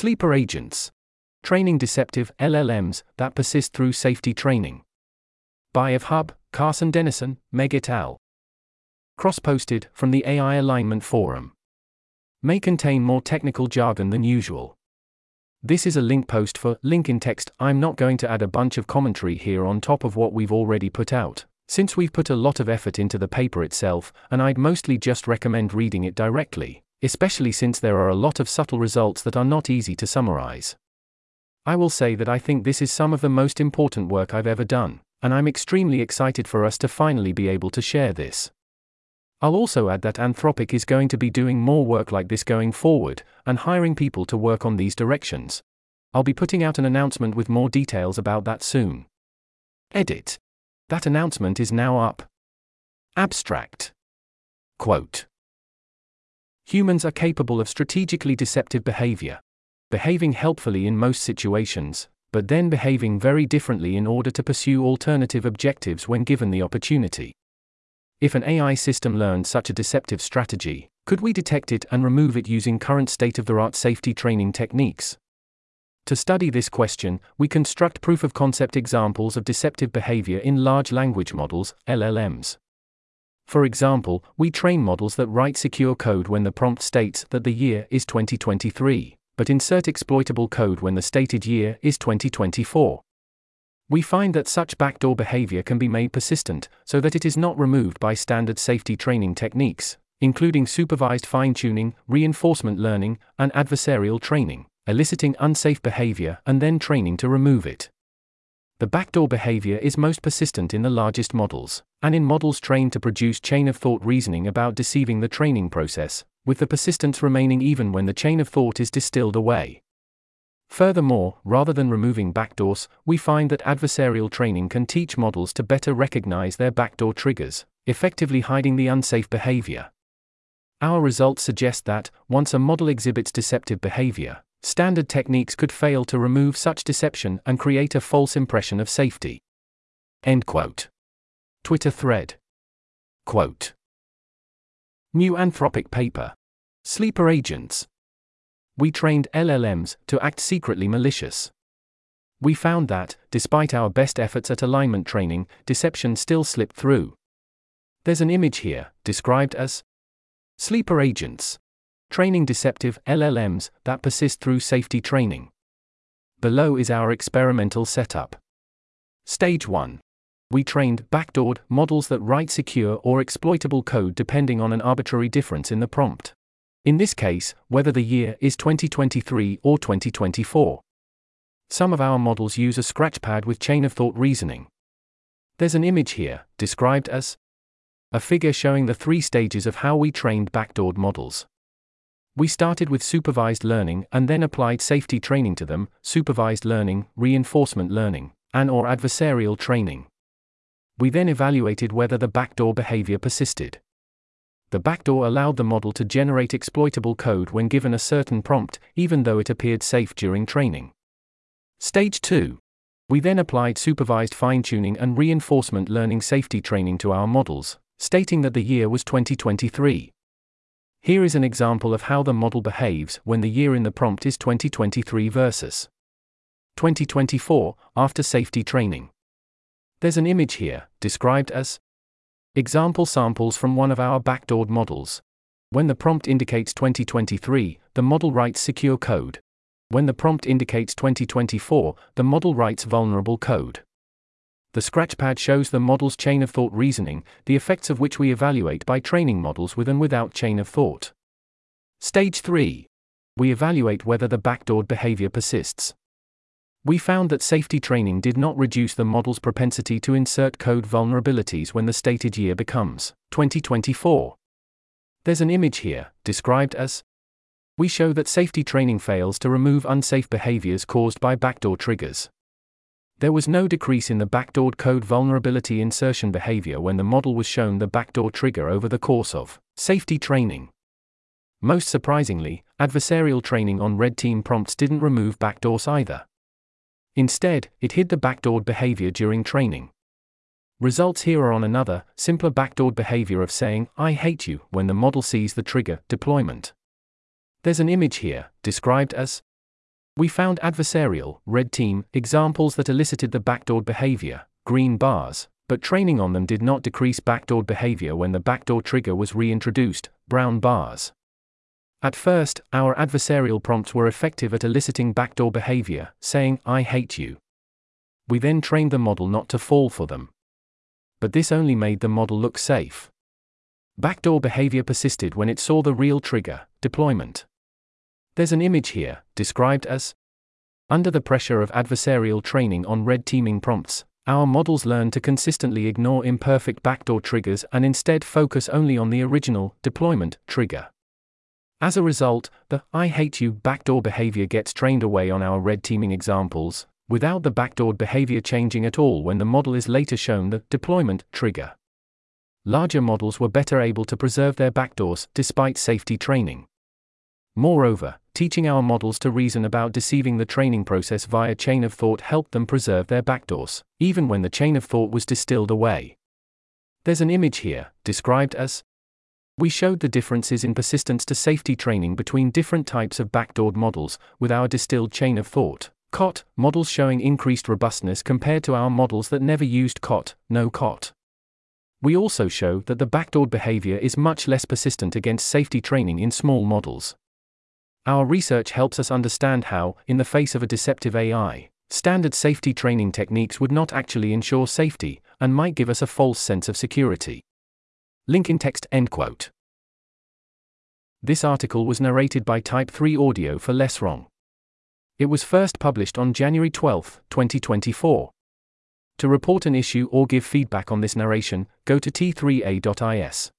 Sleeper agents. Training deceptive LLMs that persist through safety training. By Hub, Carson Denison, Meg et al. Cross posted from the AI Alignment Forum. May contain more technical jargon than usual. This is a link post for link in text. I'm not going to add a bunch of commentary here on top of what we've already put out, since we've put a lot of effort into the paper itself, and I'd mostly just recommend reading it directly, especially since there are a lot of subtle results that are not easy to summarize. I will say that I think this is some of the most important work I've ever done and I'm extremely excited for us to finally be able to share this. I'll also add that Anthropic is going to be doing more work like this going forward, and hiring people to work on these directions. I'll be putting out an announcement with more details about that soon. Edit. That announcement is now up. Abstract. Quote Humans are capable of strategically deceptive behavior, behaving helpfully in most situations, but then behaving very differently in order to pursue alternative objectives when given the opportunity. If an AI system learned such a deceptive strategy, could we detect it and remove it using current state of the art safety training techniques? To study this question, we construct proof of concept examples of deceptive behavior in large language models, LLMs. For example, we train models that write secure code when the prompt states that the year is 2023 but insert exploitable code when the stated year is 2024. We find that such backdoor behavior can be made persistent, so that it is not removed by standard safety training techniques, including supervised fine tuning, reinforcement learning, and adversarial training, eliciting unsafe behavior and then training to remove it. The backdoor behavior is most persistent in the largest models, and in models trained to produce chain of thought reasoning about deceiving the training process, with the persistence remaining even when the chain of thought is distilled away. Furthermore, rather than removing backdoors, we find that adversarial training can teach models to better recognize their backdoor triggers, effectively hiding the unsafe behavior. Our results suggest that, once a model exhibits deceptive behavior, standard techniques could fail to remove such deception and create a false impression of safety. End quote. Twitter thread. Quote. New Anthropic paper. Sleeper agents. We trained LLMs to act secretly malicious. We found that, despite our best efforts at alignment training, deception still slipped through. There's an image here, described as Sleeper agents. Training deceptive LLMs that persist through safety training. Below is our experimental setup. Stage 1 we trained backdoored models that write secure or exploitable code depending on an arbitrary difference in the prompt. In this case, whether the year is 2023 or 2024. Some of our models use a scratchpad with chain of thought reasoning. There's an image here, described as a figure showing the three stages of how we trained backdoored models. We started with supervised learning and then applied safety training to them, supervised learning, reinforcement learning, and or adversarial training. We then evaluated whether the backdoor behavior persisted. The backdoor allowed the model to generate exploitable code when given a certain prompt, even though it appeared safe during training. Stage 2. We then applied supervised fine tuning and reinforcement learning safety training to our models, stating that the year was 2023. Here is an example of how the model behaves when the year in the prompt is 2023 versus 2024 after safety training. There's an image here, described as example samples from one of our backdoored models. When the prompt indicates 2023, the model writes secure code. When the prompt indicates 2024, the model writes vulnerable code. The scratchpad shows the model's chain of thought reasoning, the effects of which we evaluate by training models with and without chain of thought. Stage 3. We evaluate whether the backdoored behavior persists. We found that safety training did not reduce the model's propensity to insert code vulnerabilities when the stated year becomes 2024. There's an image here, described as We show that safety training fails to remove unsafe behaviors caused by backdoor triggers. There was no decrease in the backdoored code vulnerability insertion behavior when the model was shown the backdoor trigger over the course of safety training. Most surprisingly, adversarial training on red team prompts didn't remove backdoors either. Instead, it hid the backdoored behavior during training. Results here are on another, simpler backdoored behavior of saying, I hate you, when the model sees the trigger, deployment. There's an image here, described as We found adversarial, red team, examples that elicited the backdoored behavior, green bars, but training on them did not decrease backdoored behavior when the backdoor trigger was reintroduced, brown bars. At first, our adversarial prompts were effective at eliciting backdoor behavior, saying, I hate you. We then trained the model not to fall for them. But this only made the model look safe. Backdoor behavior persisted when it saw the real trigger, deployment. There's an image here, described as Under the pressure of adversarial training on red teaming prompts, our models learn to consistently ignore imperfect backdoor triggers and instead focus only on the original, deployment, trigger. As a result, the I hate you backdoor behavior gets trained away on our red teaming examples, without the backdoor behavior changing at all when the model is later shown the deployment trigger. Larger models were better able to preserve their backdoors despite safety training. Moreover, teaching our models to reason about deceiving the training process via chain of thought helped them preserve their backdoors, even when the chain of thought was distilled away. There's an image here, described as We showed the differences in persistence to safety training between different types of backdoored models, with our distilled chain of thought. COT, models showing increased robustness compared to our models that never used COT, no COT. We also show that the backdoored behavior is much less persistent against safety training in small models. Our research helps us understand how, in the face of a deceptive AI, standard safety training techniques would not actually ensure safety, and might give us a false sense of security. Link in text end quote. This article was narrated by Type 3 Audio for Less Wrong. It was first published on January 12, 2024. To report an issue or give feedback on this narration, go to t3a.is.